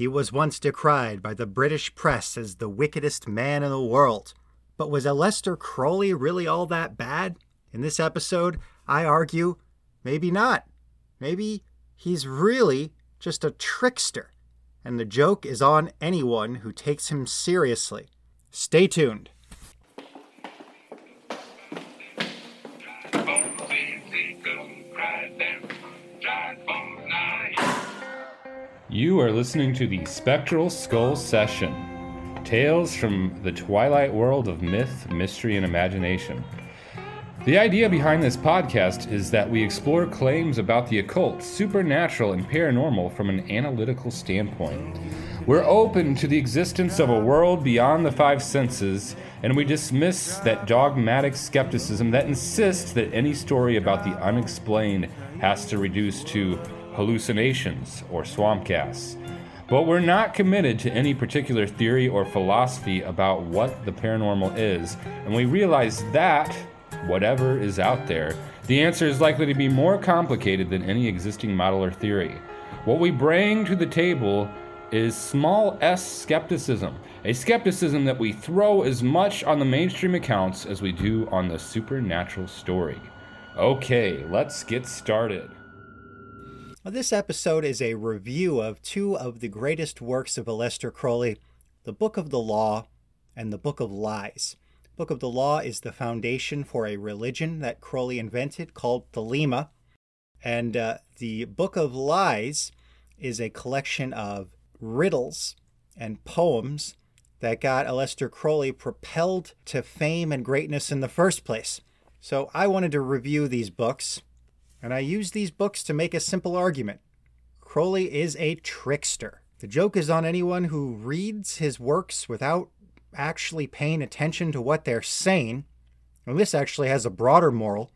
He was once decried by the British press as the wickedest man in the world. But was Aleister Crowley really all that bad? In this episode, I argue maybe not. Maybe he's really just a trickster, and the joke is on anyone who takes him seriously. Stay tuned. You are listening to the Spectral Skull Session Tales from the Twilight World of Myth, Mystery, and Imagination. The idea behind this podcast is that we explore claims about the occult, supernatural, and paranormal from an analytical standpoint. We're open to the existence of a world beyond the five senses, and we dismiss that dogmatic skepticism that insists that any story about the unexplained has to reduce to hallucinations, or swamp gas. But we're not committed to any particular theory or philosophy about what the paranormal is, and we realize that, whatever is out there, the answer is likely to be more complicated than any existing model or theory. What we bring to the table is small s skepticism, a skepticism that we throw as much on the mainstream accounts as we do on the supernatural story. Okay, let's get started. This episode is a review of two of the greatest works of Aleister Crowley the Book of the Law and the Book of Lies. Book of the Law is the foundation for a religion that Crowley invented called Thelema, and uh, the Book of Lies is a collection of riddles and poems that got Aleister Crowley propelled to fame and greatness in the first place. So I wanted to review these books and I use these books to make a simple argument. Crowley is a trickster. The joke is on anyone who reads his works without actually paying attention to what they're saying. And this actually has a broader moral,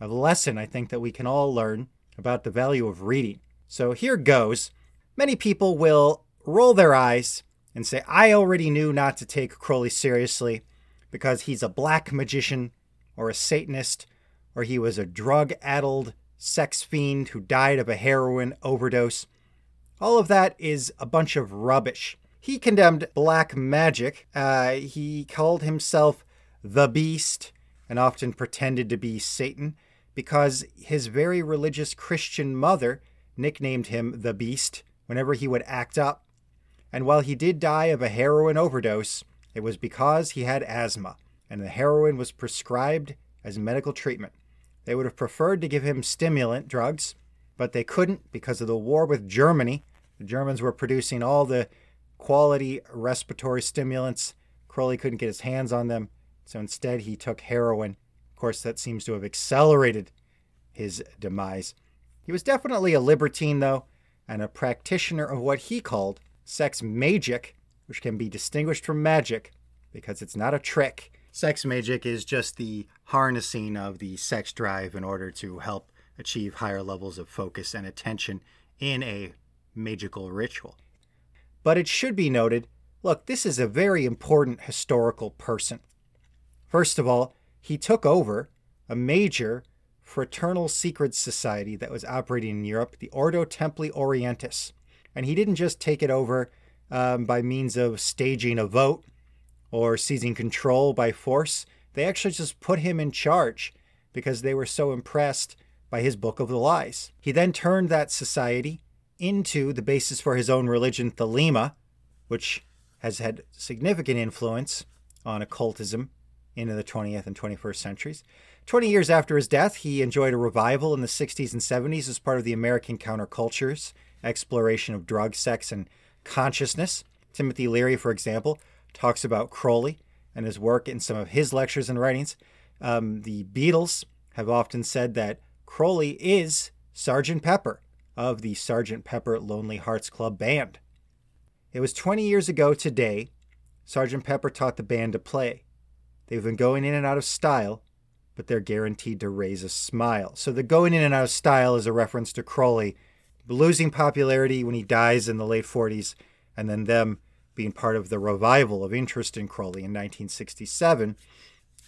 a lesson I think that we can all learn about the value of reading. So here goes. Many people will roll their eyes and say, I already knew not to take Crowley seriously because he's a black magician or a Satanist or he was a drug addled sex fiend who died of a heroin overdose. All of that is a bunch of rubbish. He condemned black magic. Uh, he called himself the Beast and often pretended to be Satan because his very religious Christian mother nicknamed him the Beast whenever he would act up. And while he did die of a heroin overdose, it was because he had asthma, and the heroin was prescribed as medical treatment. They would have preferred to give him stimulant drugs, but they couldn't because of the war with Germany. The Germans were producing all the quality respiratory stimulants. Crowley couldn't get his hands on them, so instead he took heroin. Of course, that seems to have accelerated his demise. He was definitely a libertine, though, and a practitioner of what he called sex magic, which can be distinguished from magic because it's not a trick. Sex magic is just the harnessing of the sex drive in order to help achieve higher levels of focus and attention in a magical ritual. But it should be noted look, this is a very important historical person. First of all, he took over a major fraternal secret society that was operating in Europe, the Ordo Templi Orientis. And he didn't just take it over um, by means of staging a vote or seizing control by force. They actually just put him in charge because they were so impressed by his Book of the Lies. He then turned that society into the basis for his own religion, Thelema, which has had significant influence on occultism into the 20th and 21st centuries. 20 years after his death, he enjoyed a revival in the 60s and 70s as part of the American counterculture's exploration of drug, sex, and consciousness. Timothy Leary, for example, talks about Crowley and his work in some of his lectures and writings. Um, the Beatles have often said that Crowley is Sergeant Pepper of the Sergeant Pepper Lonely Hearts Club Band. It was 20 years ago today, Sergeant Pepper taught the band to play. They've been going in and out of style, but they're guaranteed to raise a smile. So the going in and out of style is a reference to Crowley losing popularity when he dies in the late 40s, and then them being part of the revival of interest in Crowley in 1967.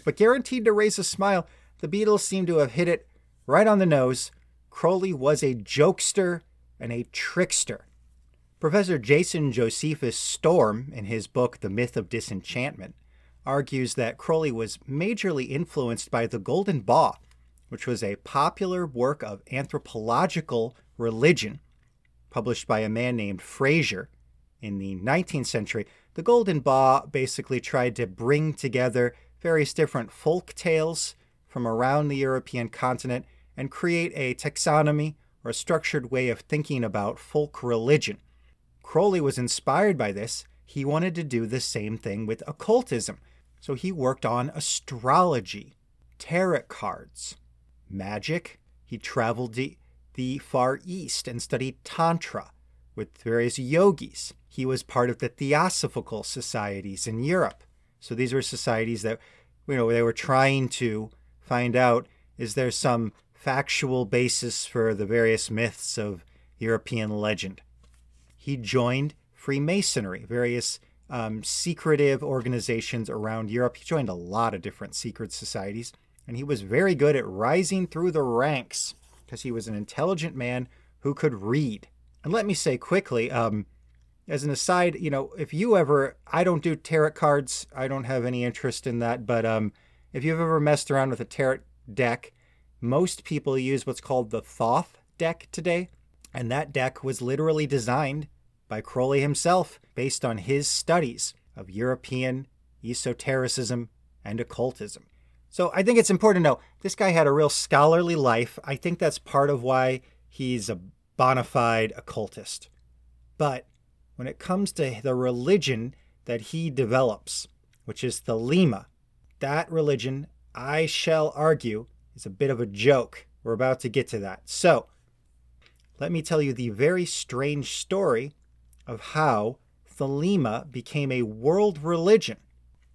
But guaranteed to raise a smile, the Beatles seem to have hit it right on the nose. Crowley was a jokester and a trickster. Professor Jason Josephus Storm, in his book The Myth of Disenchantment, argues that Crowley was majorly influenced by the Golden Bough, which was a popular work of anthropological religion published by a man named Frazer in the 19th century. The Golden Bough basically tried to bring together various different folk tales from around the European continent and create a taxonomy or a structured way of thinking about folk religion. Crowley was inspired by this. He wanted to do the same thing with occultism. So he worked on astrology, tarot cards, magic. He traveled the, the Far East and studied Tantra with various yogis. He was part of the Theosophical societies in Europe. So these were societies that, you know, they were trying to find out is there some factual basis for the various myths of European legend. He joined Freemasonry, various um, secretive organizations around Europe. He joined a lot of different secret societies, and he was very good at rising through the ranks because he was an intelligent man who could read. And let me say quickly, um, as an aside, you know, if you ever, I don't do tarot cards, I don't have any interest in that, but um, if you've ever messed around with a tarot deck, most people use what's called the Thoth deck today, and that deck was literally designed by Crowley himself based on his studies of European esotericism and occultism. So I think it's important to know this guy had a real scholarly life. I think that's part of why he's a bona fide occultist. But when it comes to the religion that he develops, which is Thelema, that religion, I shall argue, is a bit of a joke. We're about to get to that. So, let me tell you the very strange story of how Thelema became a world religion.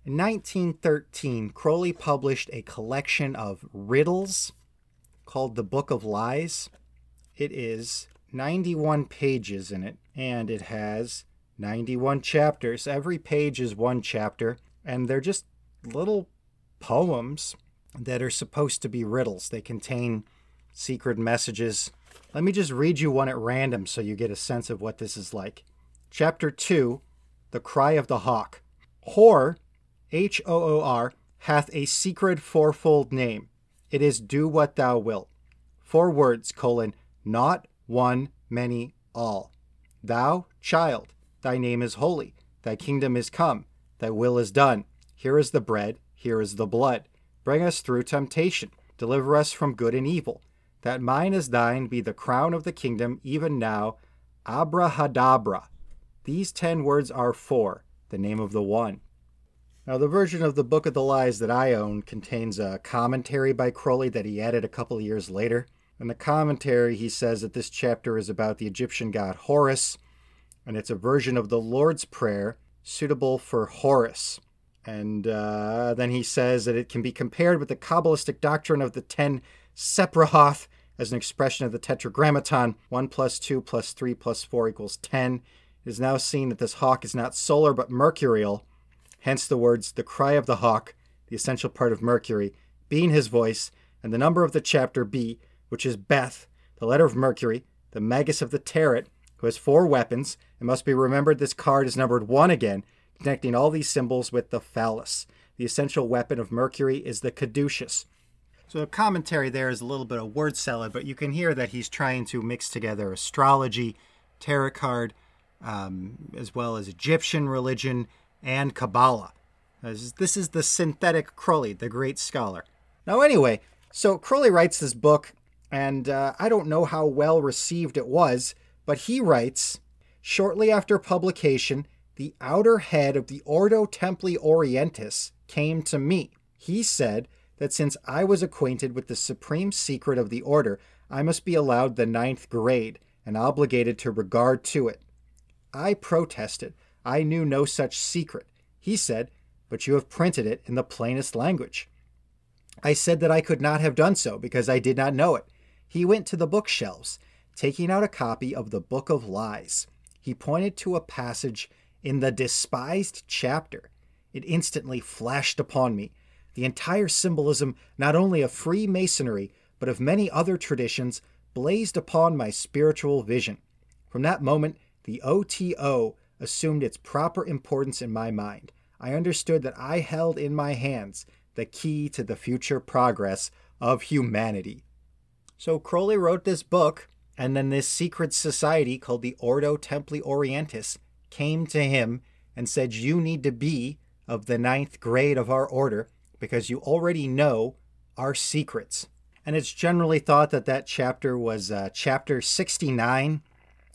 In 1913, Crowley published a collection of riddles called the Book of Lies. It is 91 pages in it, and it has 91 chapters. Every page is one chapter, and they're just little poems that are supposed to be riddles. They contain secret messages. Let me just read you one at random so you get a sense of what this is like. Chapter 2 The Cry of the Hawk. Hoor, H O O R, hath a secret fourfold name. It is do what thou wilt. Four words, colon, not one, many, all. Thou, child, thy name is holy, thy kingdom is come, thy will is done. Here is the bread, here is the blood. Bring us through temptation, deliver us from good and evil. That mine is thine be the crown of the kingdom, even now. Abrahadabra. These ten words are four, the name of the one. Now, the version of the Book of the Lies that I own contains a commentary by Crowley that he added a couple years later. In the commentary, he says that this chapter is about the Egyptian god Horus, and it's a version of the Lord's Prayer suitable for Horus. And uh, then he says that it can be compared with the Kabbalistic doctrine of the ten Sephiroth as an expression of the Tetragrammaton 1 plus 2 plus 3 plus 4 equals 10. It is now seen that this hawk is not solar but mercurial, hence the words the cry of the hawk, the essential part of Mercury, being his voice, and the number of the chapter B, which is Beth, the letter of Mercury, the magus of the tarot, who has four weapons. It must be remembered this card is numbered one again, connecting all these symbols with the phallus. The essential weapon of Mercury is the caduceus. So the commentary there is a little bit of word salad, but you can hear that he's trying to mix together astrology, tarot card, um, as well as Egyptian religion and Kabbalah. This is the synthetic Crowley, the great scholar. Now, anyway, so Crowley writes this book, and uh, I don't know how well received it was, but he writes shortly after publication, the outer head of the Ordo Templi Orientis came to me. He said that since I was acquainted with the supreme secret of the order, I must be allowed the ninth grade and obligated to regard to it. I protested. I knew no such secret. He said, But you have printed it in the plainest language. I said that I could not have done so because I did not know it. He went to the bookshelves, taking out a copy of the Book of Lies. He pointed to a passage in the despised chapter. It instantly flashed upon me. The entire symbolism, not only of Freemasonry, but of many other traditions, blazed upon my spiritual vision. From that moment, the OTO assumed its proper importance in my mind. I understood that I held in my hands the key to the future progress of humanity. So Crowley wrote this book, and then this secret society called the Ordo Templi Orientis came to him and said, You need to be of the ninth grade of our order because you already know our secrets. And it's generally thought that that chapter was uh, chapter 69.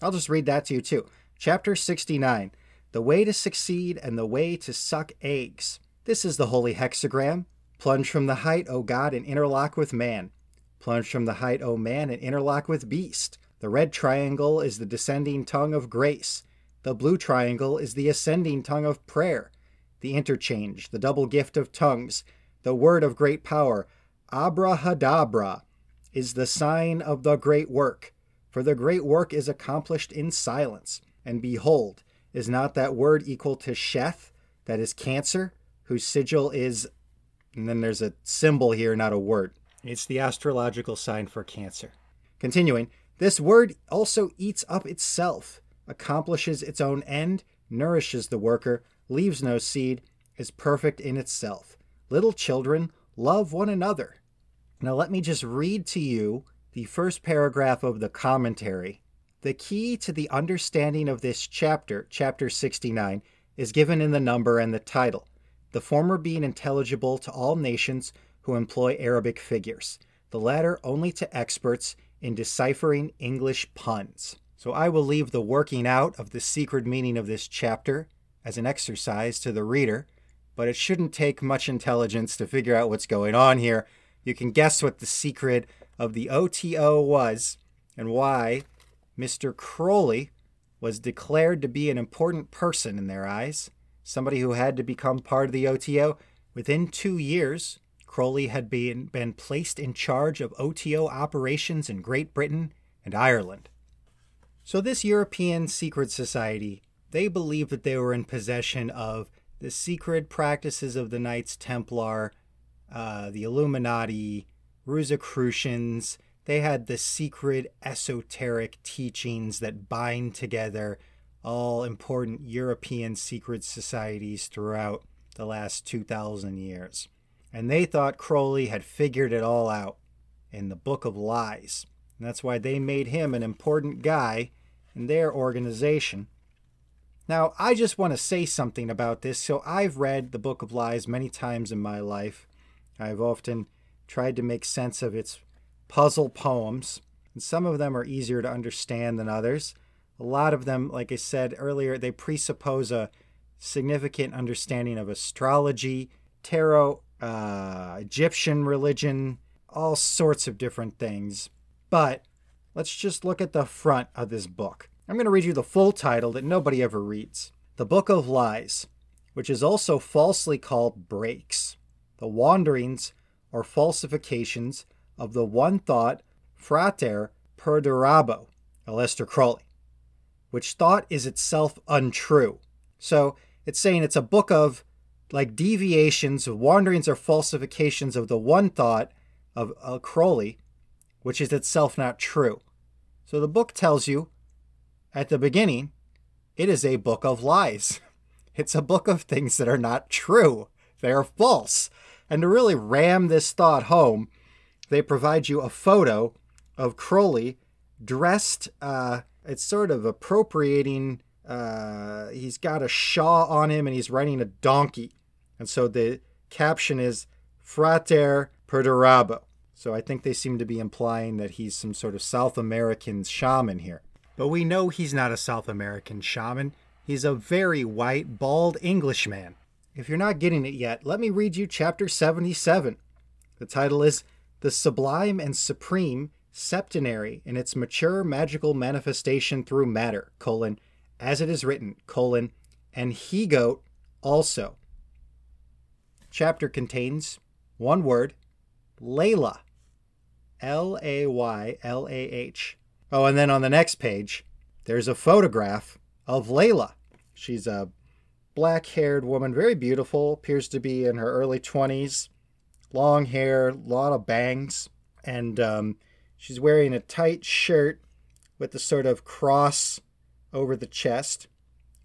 I'll just read that to you too. Chapter 69 The Way to Succeed and the Way to Suck Eggs. This is the Holy Hexagram. Plunge from the height, O God, and interlock with man. Plunge from the height, O man, and interlock with beast. The red triangle is the descending tongue of grace. The blue triangle is the ascending tongue of prayer. The interchange, the double gift of tongues, the word of great power, Abrahadabra, is the sign of the great work. For the great work is accomplished in silence. And behold, is not that word equal to Sheth, that is cancer, whose sigil is, and then there's a symbol here, not a word. It's the astrological sign for cancer. Continuing, this word also eats up itself, accomplishes its own end, nourishes the worker, leaves no seed, is perfect in itself. Little children, love one another. Now, let me just read to you the first paragraph of the commentary. The key to the understanding of this chapter, chapter 69, is given in the number and the title, the former being intelligible to all nations who employ Arabic figures, the latter only to experts in deciphering English puns. So I will leave the working out of the secret meaning of this chapter as an exercise to the reader, but it shouldn't take much intelligence to figure out what's going on here. You can guess what the secret of the OTO was and why Mr. Crowley was declared to be an important person in their eyes, somebody who had to become part of the OTO. Within two years, Crowley had been, been placed in charge of OTO operations in Great Britain and Ireland. So, this European secret society, they believed that they were in possession of the secret practices of the Knights Templar, uh, the Illuminati, Rosicrucians. They had the secret esoteric teachings that bind together all important European secret societies throughout the last 2,000 years. And they thought Crowley had figured it all out in the Book of Lies. And that's why they made him an important guy in their organization. Now, I just want to say something about this. So, I've read the Book of Lies many times in my life. I've often tried to make sense of its puzzle poems, and some of them are easier to understand than others. A lot of them, like I said earlier, they presuppose a significant understanding of astrology, tarot, uh, Egyptian religion, all sorts of different things. But let's just look at the front of this book. I'm going to read you the full title that nobody ever reads The Book of Lies, which is also falsely called Breaks, the wanderings or falsifications of the one thought Frater Perdurabo, Aleister Crowley, which thought is itself untrue. So it's saying it's a book of like deviations, wanderings, or falsifications of the one thought of uh, Crowley, which is itself not true. So the book tells you at the beginning, it is a book of lies. It's a book of things that are not true, they are false. And to really ram this thought home, they provide you a photo of Crowley dressed, uh, it's sort of appropriating. Uh, he's got a shaw on him and he's riding a donkey. And so the caption is Frater Perdurabo. So I think they seem to be implying that he's some sort of South American shaman here. But we know he's not a South American shaman. He's a very white, bald Englishman. If you're not getting it yet, let me read you chapter 77. The title is The Sublime and Supreme Septenary in its mature magical manifestation through matter, colon, as it is written, colon, and he goat also. Chapter contains one word, Laylah. L A Y L A H. Oh, and then on the next page, there's a photograph of Laylah. She's a black haired woman, very beautiful, appears to be in her early 20s, long hair, a lot of bangs, and um, she's wearing a tight shirt with a sort of cross over the chest,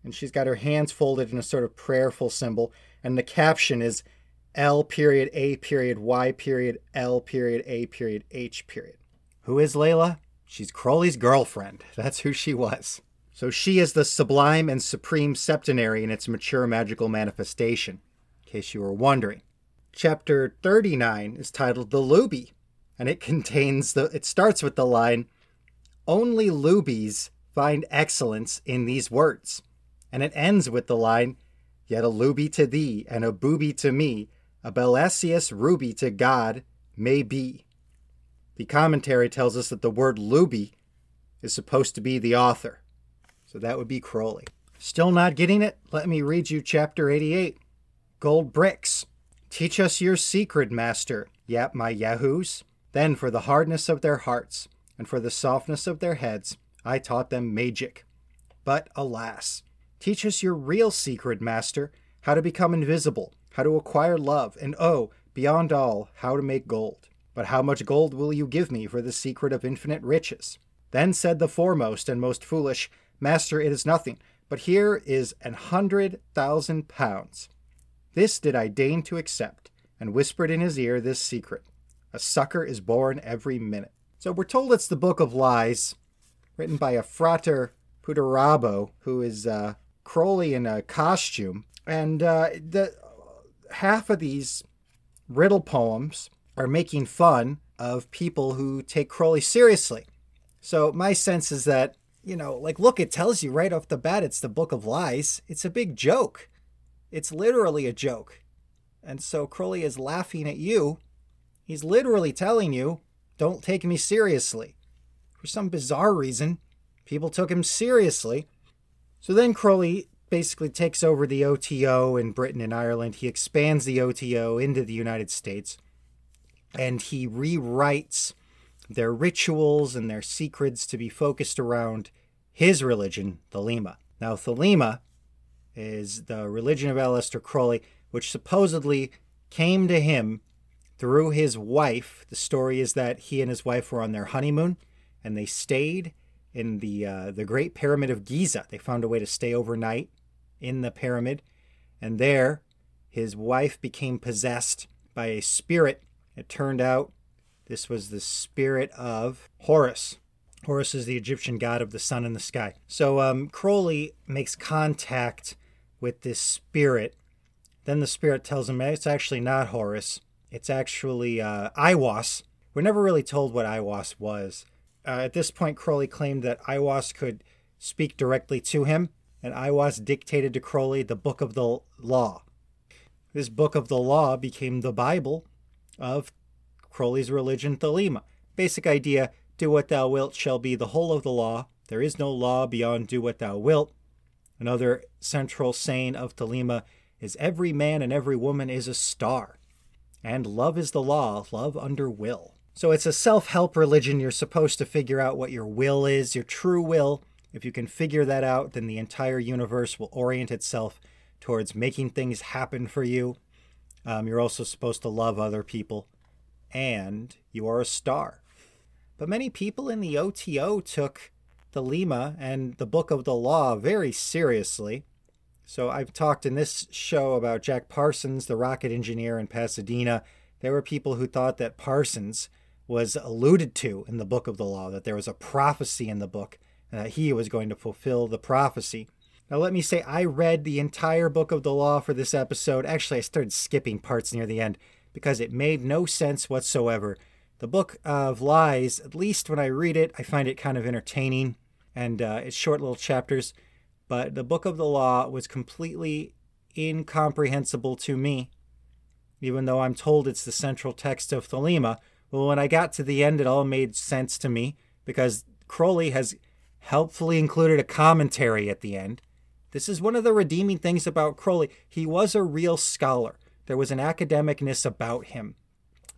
and she's got her hands folded in a sort of prayerful symbol, and the caption is L period A period Y period L period A period H period. Who is Laylah? She's Crowley's girlfriend. That's who she was. So she is the sublime and supreme septenary in its mature magical manifestation, in case you were wondering. Chapter 39 is titled The Luby, and it contains the it starts with the line only lubies find excellence in these words. And it ends with the line Yet a luby to thee and a booby to me, a Belasius ruby to God may be. The commentary tells us that the word luby is supposed to be the author. So that would be Crowley. Still not getting it? Let me read you chapter 88. Gold bricks. Teach us your secret, master. Yap, my yahoos. Then, for the hardness of their hearts and for the softness of their heads, I taught them magic. But alas, teach us your real secret, master, how to become invisible, how to acquire love, and oh, beyond all, how to make gold. But how much gold will you give me for the secret of infinite riches? Then said the foremost and most foolish, Master, it is nothing, but here is an hundred thousand pounds. This did I deign to accept, and whispered in his ear this secret A sucker is born every minute. So we're told it's the Book of Lies, written by a Frater Perdurabo, who is uh, Crowley in a costume. And uh, the half of these riddle poems are making fun of people who take Crowley seriously. So my sense is that you know, like, look, it tells you right off the bat it's the Book of Lies. It's a big joke. It's literally a joke. And so Crowley is laughing at you. He's literally telling you, don't take me seriously. For some bizarre reason, people took him seriously. So then Crowley basically takes over the OTO in Britain and Ireland. He expands the OTO into the United States. And he rewrites their rituals and their secrets to be focused around his religion, Thelema. Now, Thelema is the religion of Aleister Crowley, which supposedly came to him through his wife. The story is that he and his wife were on their honeymoon and they stayed in the uh, the Great Pyramid of Giza. They found a way to stay overnight in the pyramid, and there his wife became possessed by a spirit. It turned out this was the spirit of Horus. Horus is the Egyptian god of the sun and the sky. So um, Crowley makes contact with this spirit. Then the spirit tells him it's actually not Horus. It's actually uh, Aiwass. We're never really told what Aiwass was. Uh, at this point, Crowley claimed that Aiwass could speak directly to him, and Aiwass dictated to Crowley the Book of the Law. This Book of the Law became the Bible of Crowley's religion, Thelema. Basic idea do what thou wilt shall be the whole of the law. There is no law beyond do what thou wilt. Another central saying of Thelema is every man and every woman is a star. And love is the law, love under will. So it's a self help religion. You're supposed to figure out what your will is, your true will. If you can figure that out, then the entire universe will orient itself towards making things happen for you. Um, you're also supposed to love other people and you are a star. But many people in the OTO took Thelema and the Book of the Law very seriously. So I've talked in this show about Jack Parsons, the rocket engineer in Pasadena. There were people who thought that Parsons was alluded to in the Book of the Law, that there was a prophecy in the book, that he was going to fulfill the prophecy. Now, let me say, I read the entire Book of the Law for this episode. Actually, I started skipping parts near the end because it made no sense whatsoever. The Book of Lies, at least when I read it, I find it kind of entertaining and uh, it's short little chapters. But the Book of the Law was completely incomprehensible to me, even though I'm told it's the central text of Thelema. Well, when I got to the end, it all made sense to me because Crowley has helpfully included a commentary at the end. This is one of the redeeming things about Crowley. He was a real scholar. There was an academicness about him,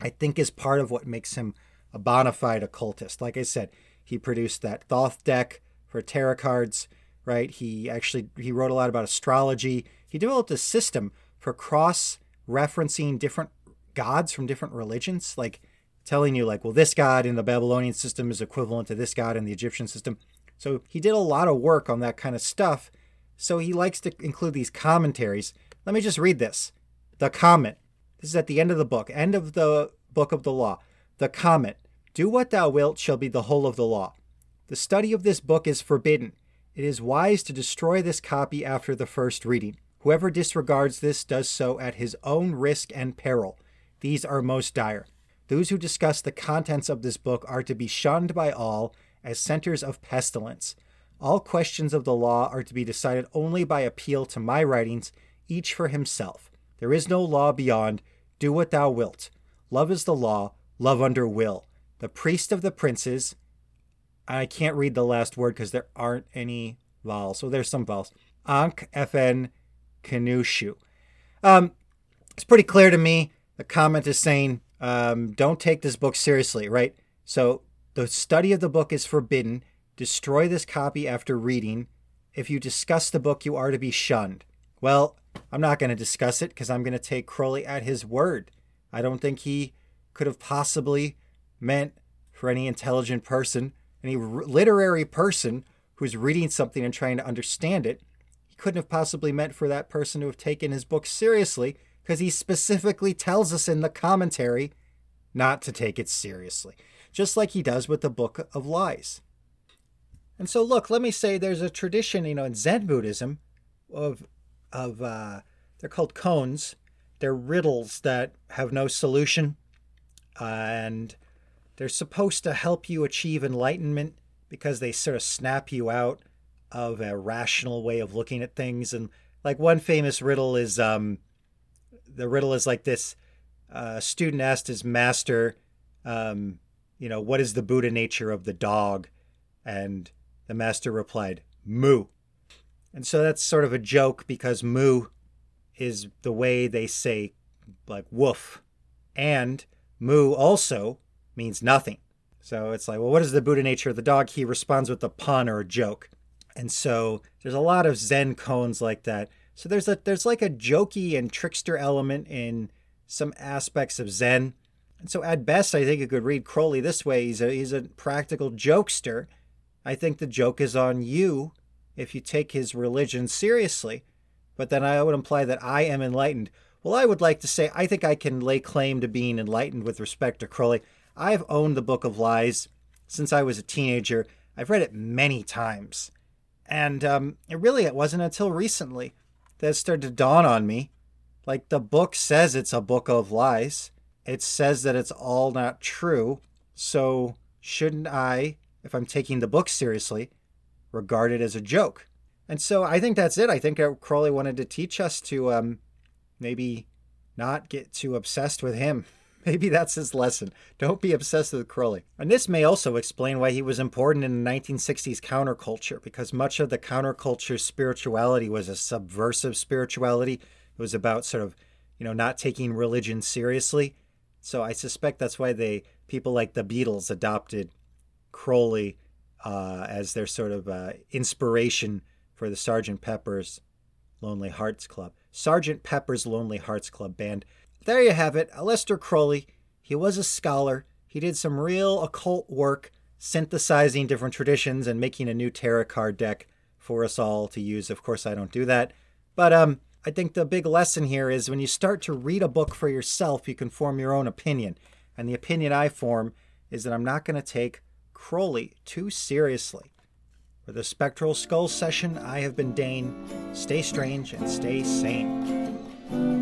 I think, is part of what makes him a bona fide occultist. Like I said, he produced that Thoth deck for tarot cards, right? He actually he wrote a lot about astrology. He developed a system for cross referencing different gods from different religions, like telling you like, well, this god in the Babylonian system is equivalent to this god in the Egyptian system. So he did a lot of work on that kind of stuff. So he likes to include these commentaries. Let me just read this. The comment. This is at the end of the book, end of the book of the law. The comment. Do what thou wilt shall be the whole of the law. The study of this book is forbidden. It is wise to destroy this copy after the first reading. Whoever disregards this does so at his own risk and peril. These are most dire. Those who discuss the contents of this book are to be shunned by all as centers of pestilence. All questions of the law are to be decided only by appeal to my writings, each for himself. There is no law beyond. Do what thou wilt. Love is the law, love under will. The priest of the princes. I can't read the last word because there aren't any vowels. So there's some vowels. Ankh, FN, Kanushu. Um, it's pretty clear to me. The comment is saying, um, don't take this book seriously, right? So the study of the book is forbidden. Destroy this copy after reading. If you discuss the book, you are to be shunned. Well, I'm not going to discuss it because I'm going to take Crowley at his word. I don't think he could have possibly meant for any intelligent person, any literary person who's reading something and trying to understand it. He couldn't have possibly meant for that person to have taken his book seriously because he specifically tells us in the commentary not to take it seriously, just like he does with the Book of Lies. And so, look, let me say there's a tradition, you know, in Zen Buddhism of, of uh, they're called koans. They're riddles that have no solution. Uh, and they're supposed to help you achieve enlightenment because they sort of snap you out of a rational way of looking at things. And like one famous riddle is um, the riddle is like this uh, student asked his master, um, you know, what is the Buddha nature of the dog? And the master replied, moo. And so that's sort of a joke because moo is the way they say like woof. And moo also means nothing. So it's like, well, what is the Buddha nature of the dog? He responds with a pun or a joke. And so there's a lot of Zen koans like that. So there's a there's like a jokey and trickster element in some aspects of Zen. And so at best I think you could read Crowley this way. He's a he's a practical jokester I think the joke is on you if you take his religion seriously. But then I would imply that I am enlightened. Well, I would like to say I think I can lay claim to being enlightened with respect to Crowley. I've owned the Book of Lies since I was a teenager. I've read it many times. And um, it really it wasn't until recently that it started to dawn on me. Like the book says it's a book of lies. It says that it's all not true. So shouldn't I if I'm taking the book seriously, regard it as a joke. And so I think that's it. I think Crowley wanted to teach us to um, maybe not get too obsessed with him. Maybe that's his lesson. Don't be obsessed with Crowley. And this may also explain why he was important in the 1960s counterculture, because much of the counterculture spirituality was a subversive spirituality. It was about sort of, you know, not taking religion seriously. So I suspect that's why they people like the Beatles adopted Crowley uh, as their sort of uh, inspiration for the Sergeant Pepper's Lonely Hearts Club. Sergeant Pepper's Lonely Hearts Club Band. There you have it. Aleister Crowley. He was a scholar. He did some real occult work, synthesizing different traditions and making a new tarot card deck for us all to use. Of course, I don't do that. But um, I think the big lesson here is when you start to read a book for yourself, you can form your own opinion. And the opinion I form is that I'm not going to take Crowley too seriously. For the Spectral Skull session, I have been Dane. Stay strange and stay sane.